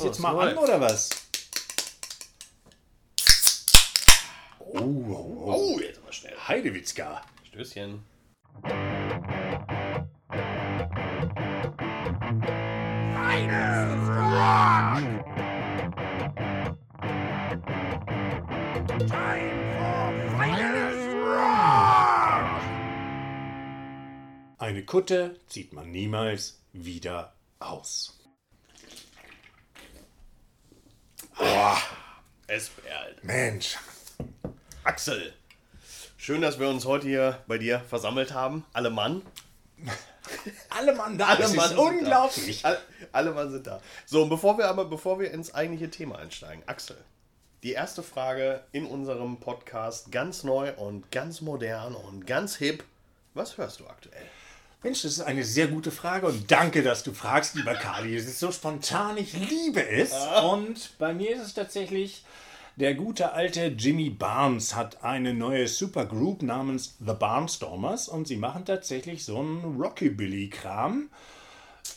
Ist jetzt mal an oder was? Oh, oh, oh. oh jetzt aber schnell. Heidewitzka. Stößchen. Eine Kutte zieht man niemals wieder aus. Boah, es perlt. Mensch. Axel, schön, dass wir uns heute hier bei dir versammelt haben. Alle Mann. Alle Mann da, Alle das Mann unglaublich. Da. Alle, alle Mann sind da. So, und bevor wir aber, bevor wir ins eigentliche Thema einsteigen, Axel, die erste Frage in unserem Podcast, ganz neu und ganz modern und ganz hip. Was hörst du aktuell? Mensch, das ist eine sehr gute Frage und danke, dass du fragst, lieber Kali. Es ist so spontan, ich liebe es. Und bei mir ist es tatsächlich der gute alte Jimmy Barnes hat eine neue Supergroup namens The Barnstormers und sie machen tatsächlich so einen Rockabilly-Kram,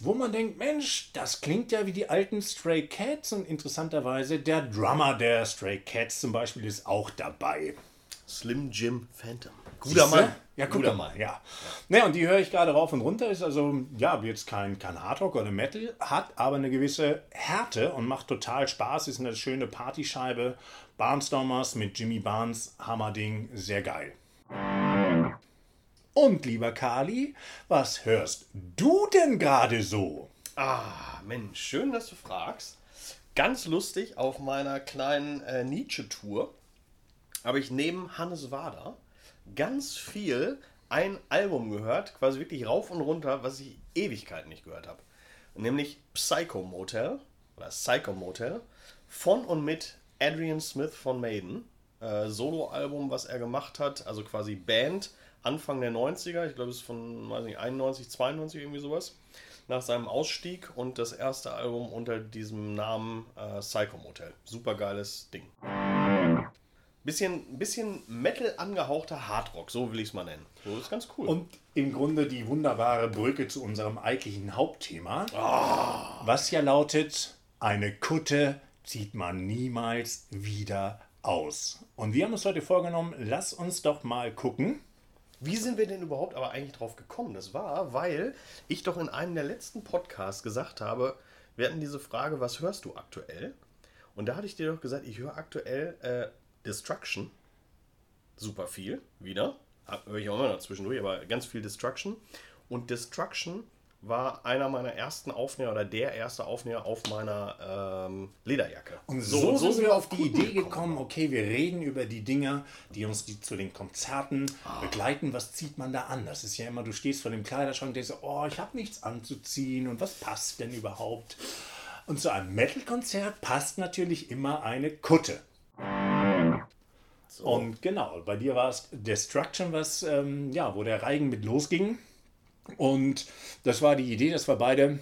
wo man denkt, Mensch, das klingt ja wie die alten Stray Cats und interessanterweise der Drummer der Stray Cats zum Beispiel ist auch dabei. Slim Jim Phantom. Guter Siehste? Mann. Ja, guter guter Mann, ja. Ne, und die höre ich gerade rauf und runter. Ist also, ja, jetzt kein, kein Hardrock oder Metal, hat aber eine gewisse Härte und macht total Spaß. Ist eine schöne Partyscheibe. Barnstormers mit Jimmy Barnes, Hammerding, sehr geil. Und lieber Kali, was hörst du denn gerade so? Ah, Mensch, schön, dass du fragst. Ganz lustig, auf meiner kleinen äh, Nietzsche-Tour habe ich neben Hannes Wader ganz viel ein Album gehört, quasi wirklich rauf und runter, was ich Ewigkeiten nicht gehört habe. Nämlich Psycho Motel oder Psycho Motel von und mit Adrian Smith von Maiden. Äh, Solo-Album, was er gemacht hat, also quasi Band, Anfang der 90er, ich glaube es ist von weiß nicht, 91, 92 irgendwie sowas, nach seinem Ausstieg und das erste Album unter diesem Namen äh, Psycho Motel. Super geiles Ding. Bisschen, bisschen Metal angehauchter Hardrock, so will ich es mal nennen. So ist ganz cool. Und im Grunde die wunderbare Brücke zu unserem eigentlichen Hauptthema, was ja lautet, eine Kutte zieht man niemals wieder aus. Und wir haben uns heute vorgenommen, lass uns doch mal gucken. Wie sind wir denn überhaupt aber eigentlich drauf gekommen? Das war, weil ich doch in einem der letzten Podcasts gesagt habe, wir hatten diese Frage, was hörst du aktuell? Und da hatte ich dir doch gesagt, ich höre aktuell äh, Destruction. Super viel, wieder. Höre ich auch immer noch zwischendurch, aber ganz viel Destruction. Und Destruction war einer meiner ersten Aufnäher oder der erste Aufnäher auf meiner ähm, Lederjacke. Und so, sind wir auf die Idee gekommen, okay, wir reden über die Dinge, die uns die zu den Konzerten begleiten. Was zieht man da an? Das ist ja immer, du stehst vor dem Kleiderschrank und denkst, oh, ich habe nichts anzuziehen und was passt denn überhaupt? Und zu einem Metal-Konzert passt natürlich immer eine Kutte. So. Und genau, bei dir war es Destruction, was, ähm, ja, wo der Reigen mit losging. Und das war die Idee, dass wir beide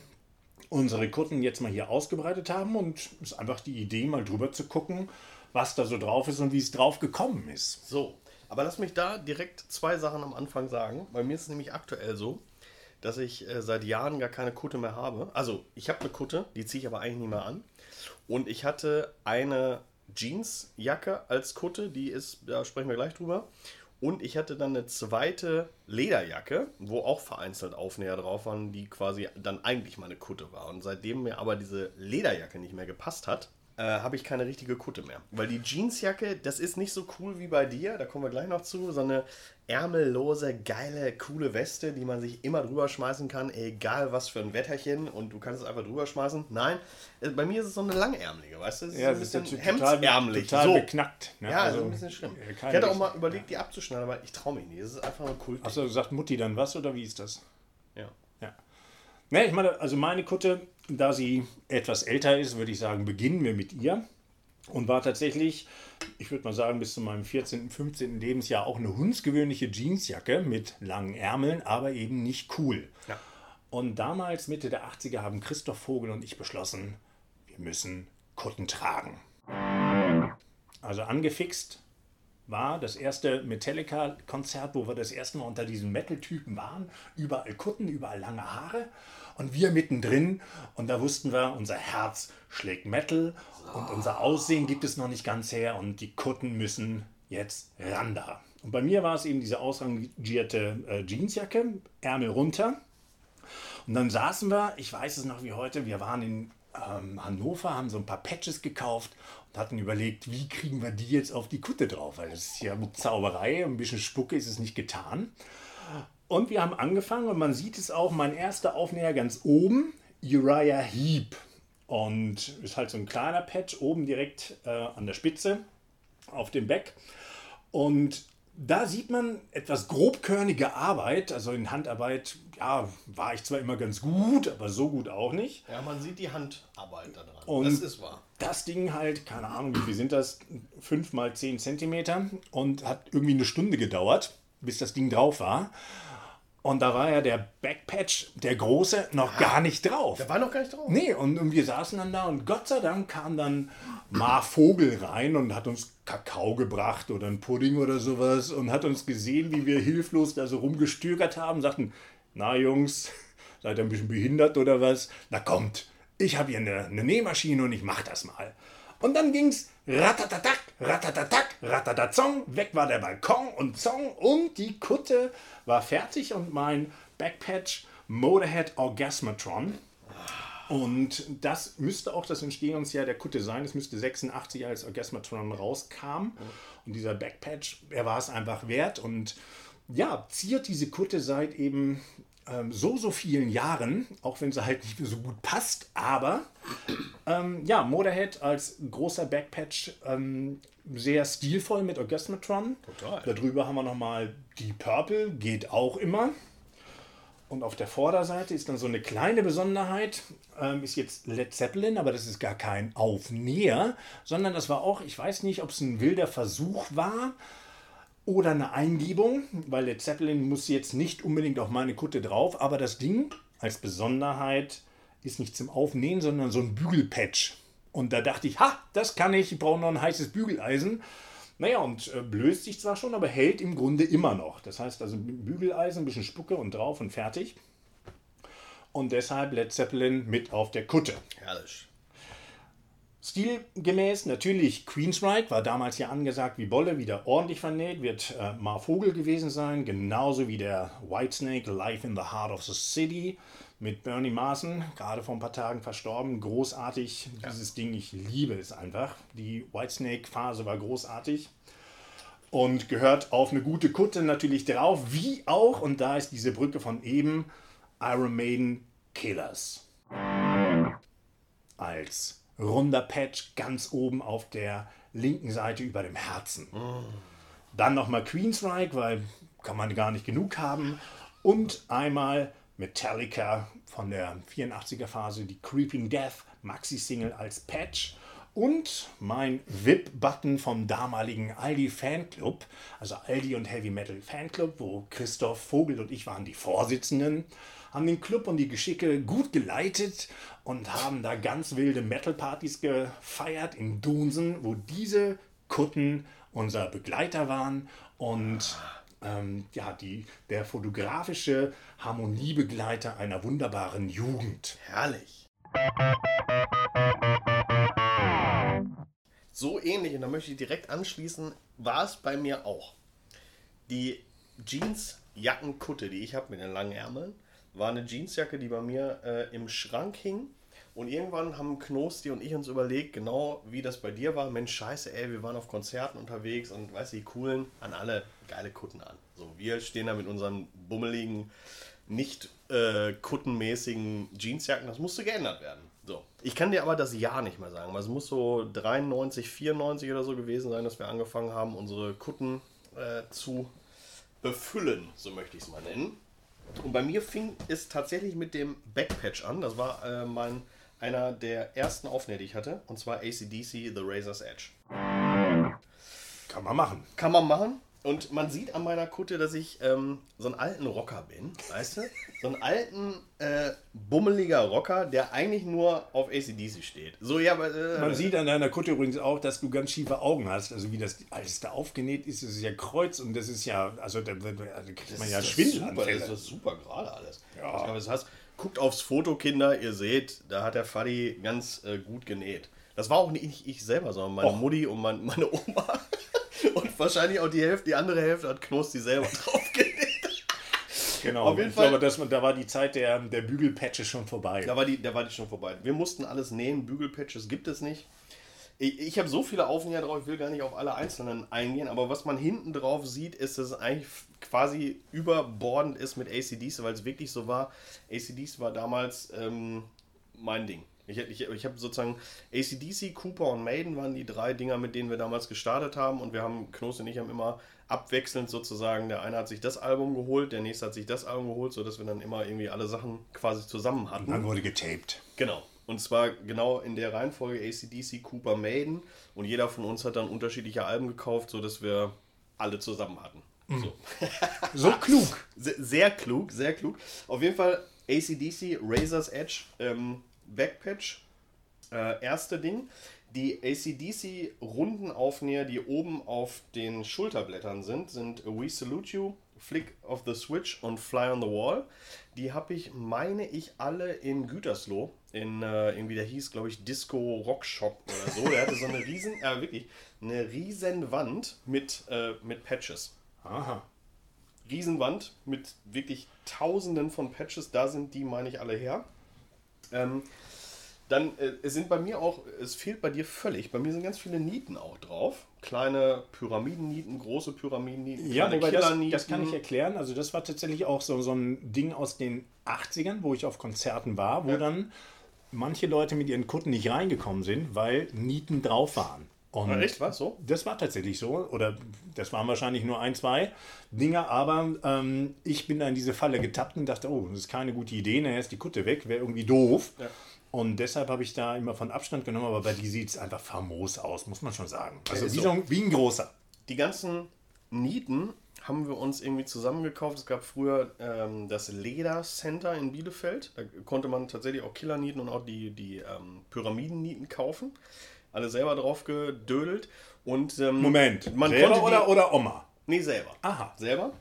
unsere Kutten jetzt mal hier ausgebreitet haben und es ist einfach die Idee, mal drüber zu gucken, was da so drauf ist und wie es drauf gekommen ist. So, aber lass mich da direkt zwei Sachen am Anfang sagen. Bei mir ist es nämlich aktuell so, dass ich äh, seit Jahren gar keine Kutte mehr habe. Also, ich habe eine Kutte, die ziehe ich aber eigentlich nicht mehr an. Und ich hatte eine Jeansjacke als Kutte, die ist, da sprechen wir gleich drüber. Und ich hatte dann eine zweite Lederjacke, wo auch vereinzelt Aufnäher drauf waren, die quasi dann eigentlich meine Kutte war. Und seitdem mir aber diese Lederjacke nicht mehr gepasst hat, äh, habe ich keine richtige Kutte mehr. Weil die Jeansjacke, das ist nicht so cool wie bei dir, da kommen wir gleich noch zu, so eine ärmellose, geile, coole Weste, die man sich immer drüber schmeißen kann, egal was für ein Wetterchen und du kannst es einfach drüber schmeißen. Nein, äh, bei mir ist es so eine langärmelige, weißt du? Es ist so ein bisschen hemdsärmlich. total so. beknackt. Ne? Ja, Also, also ein bisschen schlimm. äh, Ich hatte auch mal überlegt, die abzuschneiden, aber ich traue mich nicht. Es ist einfach nur Kult. Achso, sagt Mutti dann was oder wie ist das? Ja. Ja. Ne, ich meine, also meine Kutte, da sie etwas älter ist, würde ich sagen, beginnen wir mit ihr. Und war tatsächlich, ich würde mal sagen, bis zu meinem 14., 15. Lebensjahr auch eine hundsgewöhnliche Jeansjacke mit langen Ärmeln, aber eben nicht cool. Ja. Und damals, Mitte der 80er, haben Christoph Vogel und ich beschlossen, wir müssen Kutten tragen. Also angefixt war das erste Metallica-Konzert, wo wir das erste Mal unter diesen Metal-Typen waren. Überall Kutten, überall lange Haare. Und wir mittendrin. Und da wussten wir, unser Herz schlägt Metal. Und unser Aussehen gibt es noch nicht ganz her. Und die Kutten müssen jetzt ran da. Und bei mir war es eben diese ausrangierte äh, Jeansjacke, Ärmel runter. Und dann saßen wir, ich weiß es noch wie heute, wir waren in ähm, Hannover, haben so ein paar Patches gekauft und hatten überlegt, wie kriegen wir die jetzt auf die Kutte drauf, weil das ist ja mit Zauberei, ein bisschen Spucke ist es nicht getan. Und wir haben angefangen und man sieht es auch, mein erster Aufnäher ganz oben, Uriah Heep. Und ist halt so ein kleiner Patch oben direkt äh, an der Spitze auf dem Back. Und da sieht man etwas grobkörnige Arbeit, also in Handarbeit, ja, war ich zwar immer ganz gut, aber so gut auch nicht. Ja, man sieht die Handarbeit da dran. Und das ist wahr. Das Ding halt, keine Ahnung, wie viel sind das? 5 mal 10 Zentimeter und hat irgendwie eine Stunde gedauert, bis das Ding drauf war. Und da war ja der Backpatch, der große, noch ja, gar nicht drauf. Der war noch gar nicht drauf. Nee, und, und wir saßen dann da und Gott sei Dank kam dann Mar Vogel rein und hat uns Kakao gebracht oder ein Pudding oder sowas und hat uns gesehen, wie wir hilflos da so rumgestürgert haben, sagten, na Jungs, seid ihr ein bisschen behindert oder was? Na kommt, ich habe hier eine, eine Nähmaschine und ich mach das mal. Und dann ging's ratatatak, ratatatak, ratatazong, weg war der Balkon und zong und die Kutte war fertig und mein Backpatch Motorhead Orgasmatron. Und das müsste auch das Entstehungsjahr der Kutte sein. Es müsste 86 als Orgasmatron rauskam. Und dieser Backpatch, er war es einfach wert. Und ja, ziert diese Kutte seit eben ähm, so, so vielen Jahren, auch wenn sie halt nicht mehr so gut passt, aber ähm, ja, Motorhead als großer Backpatch ähm, sehr stilvoll mit Orgasmatron. Total. Darüber haben wir nochmal die Purple, geht auch immer. Und auf der Vorderseite ist dann so eine kleine Besonderheit, ähm, ist jetzt Led Zeppelin, aber das ist gar kein Aufnäher, sondern das war auch, ich weiß nicht, ob es ein wilder Versuch war, oder eine Eingebung, weil der Zeppelin muss jetzt nicht unbedingt auf meine Kutte drauf, aber das Ding als Besonderheit ist nicht zum Aufnähen, sondern so ein Bügelpatch. Und da dachte ich, ha, das kann ich, ich brauche noch ein heißes Bügeleisen. Naja, und äh, blößt sich zwar schon, aber hält im Grunde immer noch. Das heißt also Bügeleisen, ein bisschen Spucke und drauf und fertig. Und deshalb Led Zeppelin mit auf der Kutte. Herrlich. Stilgemäß natürlich Queensryche war damals ja angesagt wie Bolle, wieder ordentlich vernäht, wird äh, Mar Vogel gewesen sein, genauso wie der Whitesnake Life in the Heart of the City mit Bernie Marsden, gerade vor ein paar Tagen verstorben. Großartig, ja. dieses Ding, ich liebe es einfach. Die Whitesnake-Phase war großartig und gehört auf eine gute Kutte natürlich drauf, wie auch, und da ist diese Brücke von eben, Iron Maiden Killers. Als runder Patch ganz oben auf der linken Seite über dem Herzen. Dann nochmal Queensryche, weil kann man gar nicht genug haben. Und einmal Metallica von der 84er Phase, die Creeping Death Maxi-Single als Patch. Und mein VIP-Button vom damaligen Aldi Fanclub, also Aldi und Heavy Metal Fanclub, wo Christoph Vogel und ich waren die Vorsitzenden haben den Club und die Geschicke gut geleitet und haben da ganz wilde Metal-Partys gefeiert in Dunsen, wo diese Kutten unser Begleiter waren und ähm, ja, die, der fotografische Harmoniebegleiter einer wunderbaren Jugend. Herrlich. So ähnlich, und da möchte ich direkt anschließen, war es bei mir auch. Die Jeans-Jackenkutte, die ich habe mit den langen Ärmeln, war eine Jeansjacke, die bei mir äh, im Schrank hing. Und irgendwann haben Knosti und ich uns überlegt, genau wie das bei dir war. Mensch, scheiße, ey, wir waren auf Konzerten unterwegs und weißt du, die coolen an alle geile Kutten an. So, wir stehen da mit unseren bummeligen, nicht äh, kuttenmäßigen Jeansjacken. Das musste geändert werden. So. Ich kann dir aber das Jahr nicht mehr sagen, weil es muss so 93, 94 oder so gewesen sein, dass wir angefangen haben, unsere Kutten äh, zu befüllen, so möchte ich es mal nennen. Und bei mir fing es tatsächlich mit dem Backpatch an. Das war äh, mein, einer der ersten Aufnäher, die ich hatte. Und zwar ACDC The Razor's Edge. Kann man machen. Kann man machen. Und man sieht an meiner Kutte, dass ich ähm, so einen alten Rocker bin, weißt du? So einen alten, äh, bummeliger Rocker, der eigentlich nur auf ACDC steht. So, ja, aber. Äh, Man sieht an deiner Kutte übrigens auch, dass du ganz schiefe Augen hast. Also wie das alles da aufgenäht ist, das ist ja Kreuz und das ist ja, also da, wird- da kriegt man ja doch super, das ist super gerade alles. Ja. Ich glaube, es heißt, guckt aufs Foto, Kinder, ihr seht, da hat der Fadi ganz äh, gut genäht. Das war auch nicht ich selber, sondern meine Och. Mutti und mein, meine Oma. Und wahrscheinlich auch die Hälfte, die andere Hälfte hat Knosti selber drauf genäht. Genau, Auf jeden ich Fall- glaube, das, da war die Zeit der, der Bügelpatches schon vorbei. Da war, die, da war die schon vorbei. Wir mussten alles nähen, Bügelpatches gibt es nicht. Ich, ich habe so viele Aufnäher drauf, ich will gar nicht auf alle einzelnen eingehen, aber was man hinten drauf sieht, ist, dass es eigentlich quasi überbordend ist mit ACDs, weil es wirklich so war. ACDs war damals ähm, mein Ding. Ich, ich, ich habe sozusagen ACDC, Cooper und Maiden waren die drei Dinger, mit denen wir damals gestartet haben und wir haben, Knoß und ich haben immer abwechselnd sozusagen, der eine hat sich das Album geholt, der nächste hat sich das Album geholt, sodass wir dann immer irgendwie alle Sachen quasi zusammen hatten. Dann wurde getaped. Genau. Und zwar genau in der Reihenfolge ACDC, Cooper, Maiden. Und jeder von uns hat dann unterschiedliche Alben gekauft, sodass wir alle zusammen hatten. So. So klug. Sehr, sehr klug, sehr klug. Auf jeden Fall ACDC, Razor's Edge, ähm, Backpatch. Äh, erste Ding. Die ACDC Rundenaufnäher, die oben auf den Schulterblättern sind, sind We Salute You, Flick of the Switch und Fly on the Wall. Die habe ich, meine ich, alle in Gütersloh. In äh, irgendwie, der hieß, glaube ich, Disco Rock Shop oder so. Der hatte so eine riesen, äh, wirklich, eine riesen Wand mit, äh, mit Patches. Aha. Riesenwand mit wirklich tausenden von Patches. Da sind die, meine ich, alle her. Ähm, dann äh, es sind bei mir auch, es fehlt bei dir völlig. Bei mir sind ganz viele Nieten auch drauf. Kleine Pyramiden-Nieten, große Pyramiden-Nieten, Ja, kleine das, das kann ich erklären. Also das war tatsächlich auch so, so ein Ding aus den 80ern, wo ich auf Konzerten war, wo Ja. dann manche Leute mit ihren Kutten nicht reingekommen sind, weil Nieten drauf waren. Und Ah, echt, was so? Das war tatsächlich so. Oder das waren wahrscheinlich nur ein, zwei Dinger. Aber ähm, ich bin da in diese Falle getappt und dachte, oh, das ist keine gute Idee. Nachher ist die Kutte weg, wäre irgendwie doof. Ja. Und deshalb habe ich da immer von Abstand genommen. Aber bei die sieht es einfach famos aus, muss man schon sagen. Also ist wie, so. wie ein großer. Die ganzen Nieten haben wir uns irgendwie zusammengekauft. Es gab früher ähm, das Leder Center in Bielefeld. Da konnte man tatsächlich auch Killernieten und auch die, die ähm, Pyramiden-Nieten kaufen. Alle selber drauf gedödelt. Und, ähm, Moment, man selber konnte die, oder, oder Oma? Nee, selber. Aha. Selber.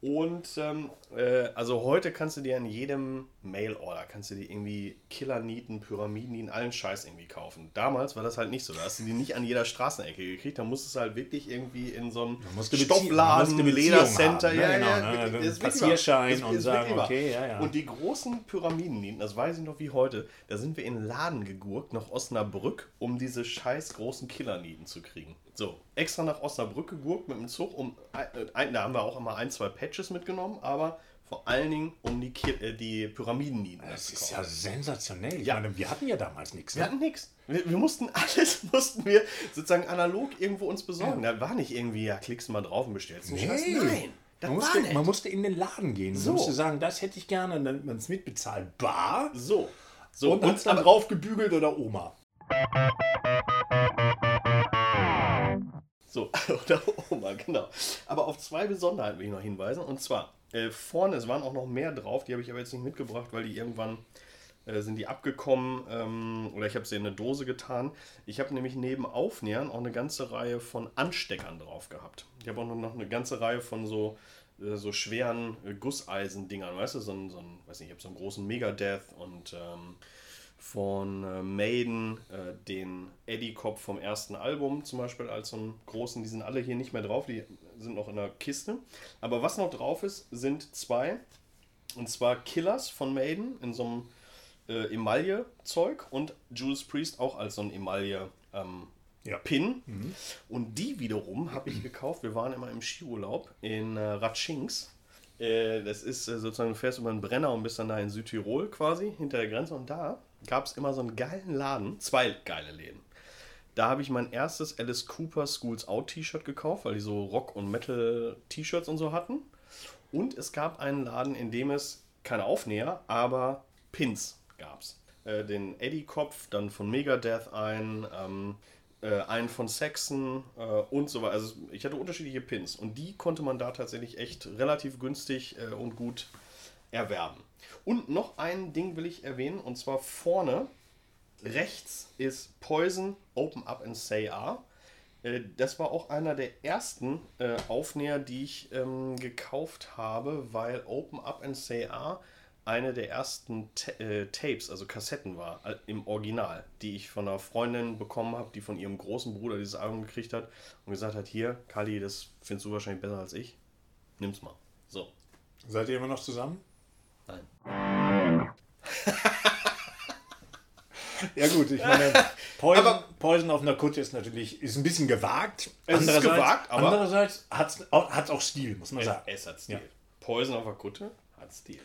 Und ähm, äh, also heute kannst du dir in jedem Mail-Order, kannst du dir irgendwie Killernieten, Pyramiden, allen Scheiß irgendwie kaufen. Damals war das halt nicht so. Da hast du die nicht an jeder Straßenecke gekriegt. Da musstest du halt wirklich irgendwie in so einem Stoffladen, Beziehung Ledercenter, ne? ja, Genau, ja, ne? wirklich, Also ist Passierschein und ist sagen, okay, ja, ja. Und die großen Pyramidenieten, das weiß ich noch wie heute, da sind wir in den Laden gegurkt nach Osnabrück, um diese scheiß großen Killernieten zu kriegen. So, extra nach Osnabrück gegurkt mit dem Zug, um, äh, da haben wir auch immer ein, zwei Patches mitgenommen, aber vor allen Dingen um die, Ki- äh, die Pyramidenieten Das zu ist ja sensationell. Ich Ja. meine, wir hatten ja damals nichts. Wir Ne? hatten nichts. Wir, wir mussten alles, mussten wir sozusagen analog irgendwo uns besorgen. Da war nicht irgendwie, ja, klickst du mal drauf und bestellst einen Scheiß. Nein, das Man musste, nicht. man musste in den Laden gehen. So. Man musste sagen, das hätte ich gerne. Und dann hat man es mitbezahlt. Bar. So. so und es dann drauf gebügelt oder Oma. So, oder Oma, genau. Aber auf zwei Besonderheiten will ich noch hinweisen. Und zwar, äh, vorne, es waren auch noch mehr drauf, die habe ich aber jetzt nicht mitgebracht, weil die irgendwann äh, sind die abgekommen ähm, oder ich habe sie in eine Dose getan. Ich habe nämlich neben Aufnähern auch eine ganze Reihe von Ansteckern drauf gehabt. Ich habe auch noch eine ganze Reihe von so, äh, so schweren äh, Gusseisendingern, weißt du, so ein, so ein weiß nicht, ich habe so einen großen Megadeth und ähm, von äh, Maiden, äh, den Eddie-Kopf vom ersten Album zum Beispiel als so einen großen, die sind alle hier nicht mehr drauf, die sind noch in der Kiste. Aber was noch drauf ist, sind zwei. Und zwar Killers von Maiden in so einem äh, Emaille-Zeug und Judas Priest auch als so ein Emaille ähm, Ja. Pin. Und die wiederum habe ich gekauft. Wir waren immer im Skiurlaub in äh, Ratschings. Äh, das ist äh, sozusagen, du fährst über einen Brenner und bist dann da in Südtirol quasi, hinter der Grenze. Und da gab es immer so einen geilen Laden, zwei geile Läden. Da habe ich mein erstes Alice Cooper Schools Out T-Shirt gekauft, weil die so Rock- und Metal-T-Shirts und so hatten. Und es gab einen Laden, in dem es keine Aufnäher, aber Pins gab es. Äh, den Eddie-Kopf, dann von Megadeth ein, ähm, äh, einen von Saxon äh, und so weiter. Also ich hatte unterschiedliche Pins und die konnte man da tatsächlich echt relativ günstig äh, und gut erwerben. Und noch ein Ding will ich erwähnen und zwar vorne rechts ist Poison Open Up and Say R. Äh, Das war auch einer der ersten äh, Aufnäher, die ich ähm, gekauft habe, weil Open Up and Say R eine der ersten Ta äh, Tapes, also Kassetten war, äh, im Original, die ich von einer Freundin bekommen habe, die von ihrem großen Bruder dieses Album gekriegt hat und gesagt hat, hier, Kali, das findest du wahrscheinlich besser als ich. Nimm's mal. So. Seid ihr immer noch zusammen? Nein. Ja gut, ich meine, Poison, Aber- Poison auf einer Kutte ist natürlich ist ein bisschen gewagt. Es ist gewagt, aber- andererseits hat es auch, Stil, muss man sagen. Es hat Stil. Ja. Poison auf der Kutte hat Stil.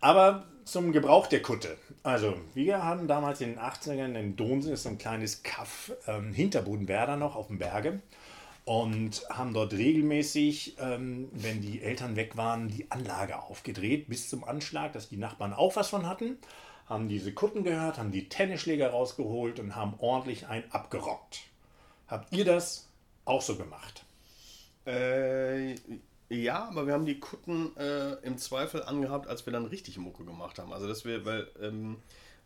Aber zum Gebrauch der Kutte. Also, wir haben damals in den 80ern in Donsen, ist so ein kleines Kaff, ähm, Hinterbodenwerder noch auf dem Berge. Und haben dort regelmäßig, ähm, wenn die Eltern weg waren, die Anlage aufgedreht bis zum Anschlag, dass die Nachbarn auch was von hatten. Haben diese Kutten gehört, haben die Tennisschläger rausgeholt und haben ordentlich ein abgerockt. Habt ihr das auch so gemacht? Äh, ja, aber wir haben die Kutten äh, im Zweifel angehabt, als wir dann richtig Mucke gemacht haben. Also, dass wir, weil, ähm,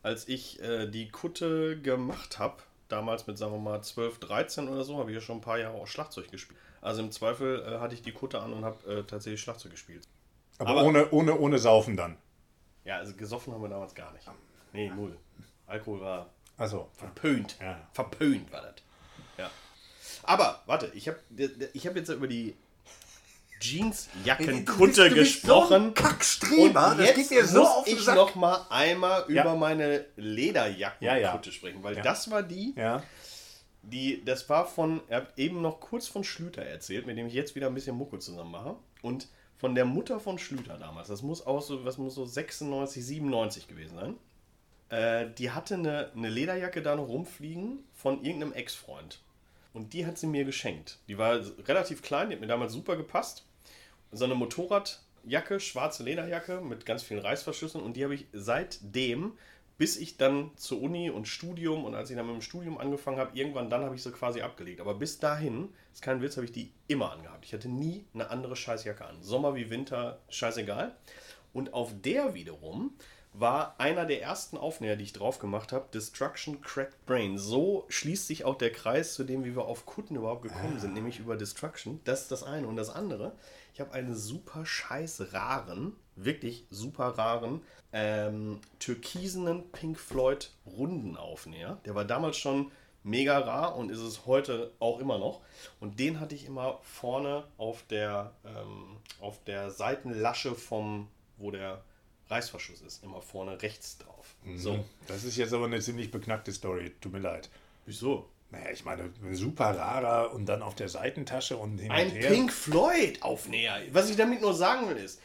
als ich äh, die Kutte gemacht habe, damals mit, sagen wir mal, 12, 13 oder so, habe ich ja schon ein paar Jahre auch Schlagzeug gespielt. Also, im Zweifel äh, hatte ich die Kutte an und habe äh, tatsächlich Schlagzeug gespielt. Aber, Aber- ohne, ohne, ohne Saufen dann. Ja, also gesoffen haben wir damals gar nicht. Nee, null. Alkohol war Also, verpönt. Ja. Verpönt war das. Ja. Aber, warte, ich habe ich hab jetzt über die Jeansjackenkutte gesprochen. Kackstreber, Und jetzt muss ich noch mal einmal Ja. über meine Lederjackenkutte Ja, ja. sprechen, weil das war die, Ja. die, das war von, er hat eben noch kurz von Schlüter erzählt, mit dem ich jetzt wieder ein bisschen Mucke zusammen mache. Und von der Mutter von Schlüter damals, das muss auch so, was muss so 96, 97 gewesen sein. Äh, die hatte eine, eine Lederjacke da noch rumfliegen von irgendeinem Ex-Freund. Und die hat sie mir geschenkt. Die war relativ klein, die hat mir damals super gepasst. So eine Motorradjacke, schwarze Lederjacke mit ganz vielen Reißverschlüssen. Und die habe ich seitdem, bis ich dann zur Uni und Studium und als ich dann mit dem Studium angefangen habe, irgendwann dann habe ich sie quasi abgelegt. Aber bis dahin, ist kein Witz, habe ich die immer angehabt. Ich hatte nie eine andere Scheißjacke an. Sommer wie Winter, scheißegal. Und auf der wiederum war einer der ersten Aufnäher, die ich drauf gemacht habe, Destruction Cracked Brain. So schließt sich auch der Kreis zu dem, wie wir auf Kutten überhaupt gekommen sind, nämlich über Destruction. Das ist das eine. Und das andere, ich habe einen super scheiß raren, wirklich super raren, ähm, türkisenen Pink Floyd Rundenaufnäher. Der war damals schon mega rar und ist es heute auch immer noch. Und den hatte ich immer vorne auf der, ähm, auf der Seitenlasche vom, wo der Reißverschluss ist, immer vorne rechts drauf. So. Das ist jetzt aber eine ziemlich beknackte Story. Tut mir leid. Wieso? Naja, ich meine, ein super rarer und dann auf der Seitentasche und hin Ein und her. Pink Floyd Aufnäher. Was ich damit nur sagen will ist,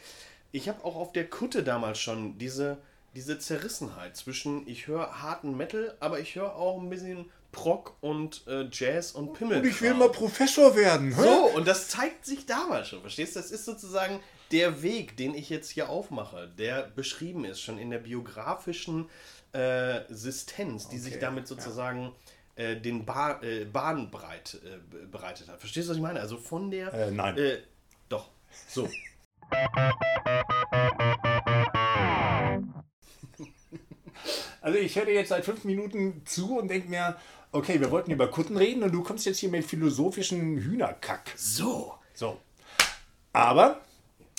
ich habe auch auf der Kutte damals schon diese, diese Zerrissenheit zwischen, ich höre harten Metal, aber ich höre auch ein bisschen Prog und äh, Jazz und Pimmel. Und ich will mal Professor werden. hä? So, und das zeigt sich damals schon, verstehst du? Das ist sozusagen der Weg, den ich jetzt hier aufmache, der beschrieben ist, schon in der biografischen äh, Sistenz, die sich Okay, damit sozusagen äh, den ba äh, Bahn breit, äh, be- bereitet hat. Verstehst du, was ich meine? Also von der. Äh, nein. Doch. So. Also ich höre dir jetzt seit fünf Minuten zu und denke mir, okay, wir wollten über Kutten reden und du kommst jetzt hier mit philosophischen Hühnerkack. So. So. Aber.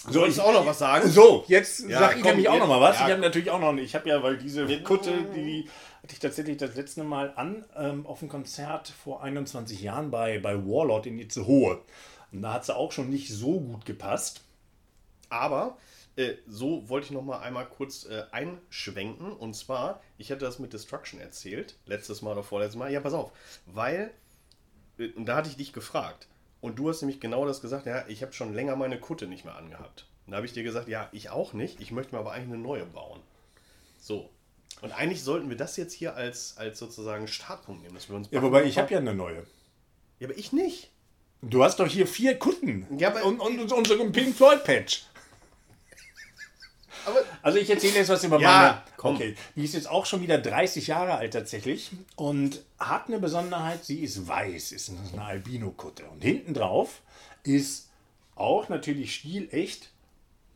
So, Soll ich auch noch was sagen? So, jetzt Ja, sag ich komm, nämlich auch jetzt- noch mal was. ja. ich habe natürlich auch noch, ich habe ja, weil diese Kutte, die hatte ich tatsächlich das letzte Mal an ähm, auf einem Konzert vor 21 Jahren bei, bei Warlord in Itzehoe. Und da hat sie auch schon nicht so gut gepasst. Aber äh, so wollte ich noch mal einmal kurz äh, einschwenken. Und zwar, ich hatte das mit Destruction erzählt, letztes Mal oder vorletztes Mal. Ja, pass auf, weil, äh, und da hatte ich dich gefragt. Und du hast nämlich genau das gesagt, ja, ich habe schon länger meine Kutte nicht mehr angehabt. Und da habe ich dir gesagt, ja, ich auch nicht. Ich möchte mir aber eigentlich eine neue bauen. So. Und eigentlich sollten wir das jetzt hier als, als sozusagen Startpunkt nehmen, dass wir uns. Ja, wobei ich habe ja eine neue. Ja, aber ich nicht. Du hast doch hier vier Kutten. Ja, aber- und, und, und unseren Pink Floyd Patch. Also ich erzähle jetzt was über Ja, meine. komm. Okay, die ist jetzt auch schon wieder 30 Jahre alt tatsächlich und hat eine Besonderheit. Sie ist weiß, ist eine Albino-Kutte und hinten drauf ist auch natürlich stilecht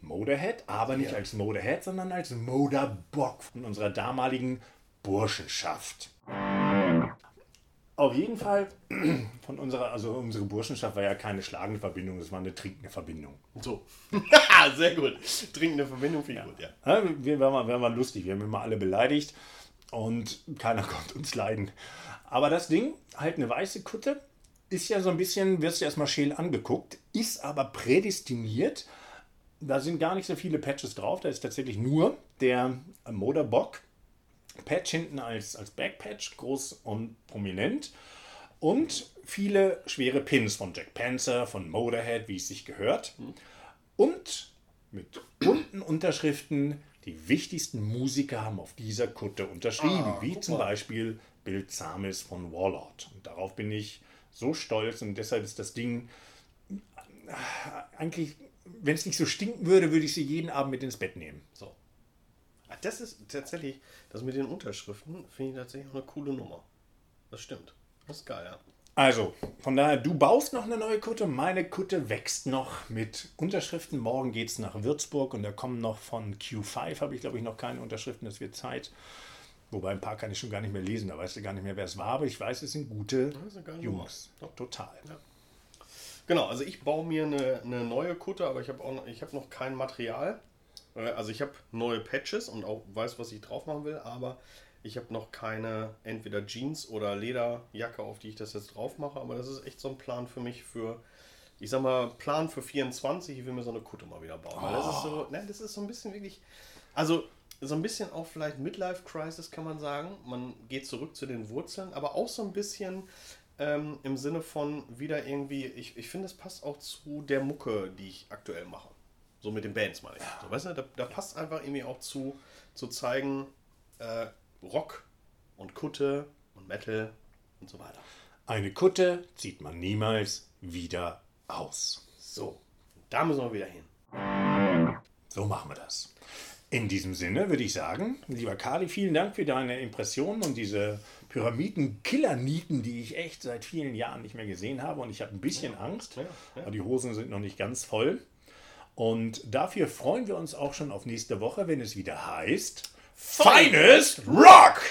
Motorhead, aber nicht als Motorhead, sondern als Motorbock von unserer damaligen Burschenschaft. Auf jeden Fall von unserer, also unsere Burschenschaft war ja keine schlagende Verbindung, es war eine trinkende Verbindung. So. Sehr gut. Trinkende Verbindung finde ich gut, ja. Ja, wir waren, mal, wir waren lustig, wir haben immer alle beleidigt und keiner konnte uns leiden. Aber das Ding, halt eine weiße Kutte, ist ja so ein bisschen, wirst du erstmal scheel angeguckt, ist aber prädestiniert. Da sind gar nicht so viele Patches drauf, da ist tatsächlich nur der Motorbock. Patch hinten als, als Backpatch, groß und prominent. Und viele schwere Pins von Jack Panzer, von Motorhead, wie es sich gehört. Und mit bunten Unterschriften, die wichtigsten Musiker haben auf dieser Kutte unterschrieben, Ah, wie zum. Beispiel Bill Zamis von Warlord. Und darauf bin ich so stolz und deshalb ist das Ding äh, eigentlich, wenn es nicht so stinken würde, würde ich sie jeden Abend mit ins Bett nehmen. So. Ah, Das ist tatsächlich, das mit den Unterschriften, finde ich tatsächlich auch eine coole Nummer. Das stimmt. Das ist geil, ja. Also, von daher, du baust noch eine neue Kutte, meine Kutte wächst noch mit Unterschriften. Morgen geht es nach Würzburg und da kommen noch von Q5, habe ich glaube ich noch keine Unterschriften, das wird Zeit. Wobei ein paar kann ich schon gar nicht mehr lesen, da weißt du gar nicht mehr, wer es war, aber ich weiß, es sind gute Jungs. Total. Genau, also ich baue mir eine, eine neue Kutte, aber ich habe auch noch, ich habe noch kein Material. Äh, Also ich habe neue Patches und auch weiß, was ich drauf machen will, aber ich habe noch keine entweder Jeans oder Lederjacke, auf die ich das jetzt drauf mache. Aber das ist echt so ein Plan für mich für, ich sag mal, Plan für 24. Ich will mir so eine Kutte mal wieder bauen. Weil das ist so, ne, das ist so ein bisschen wirklich, also so ein bisschen auch vielleicht Midlife Crisis kann man sagen. Man geht zurück zu den Wurzeln, aber auch so ein bisschen ähm, im Sinne von wieder irgendwie, ich, ich finde, es passt auch zu der Mucke, die ich aktuell mache. So mit den Bands meine ich. So, weißt du, da, da passt einfach irgendwie auch zu, zu zeigen, äh, Rock und Kutte und Metal und so weiter. Eine Kutte zieht man niemals wieder aus. So, da müssen wir wieder hin. So machen wir das. In diesem Sinne würde ich sagen, lieber Kali, vielen Dank für deine Impressionen und diese Pyramiden-Killer-Nieten, die ich echt seit vielen Jahren nicht mehr gesehen habe. Und ich habe ein bisschen Angst, ja, ja. weil die Hosen sind noch nicht ganz voll. Und dafür freuen wir uns auch schon auf nächste Woche, wenn es wieder heißt Finest Rock!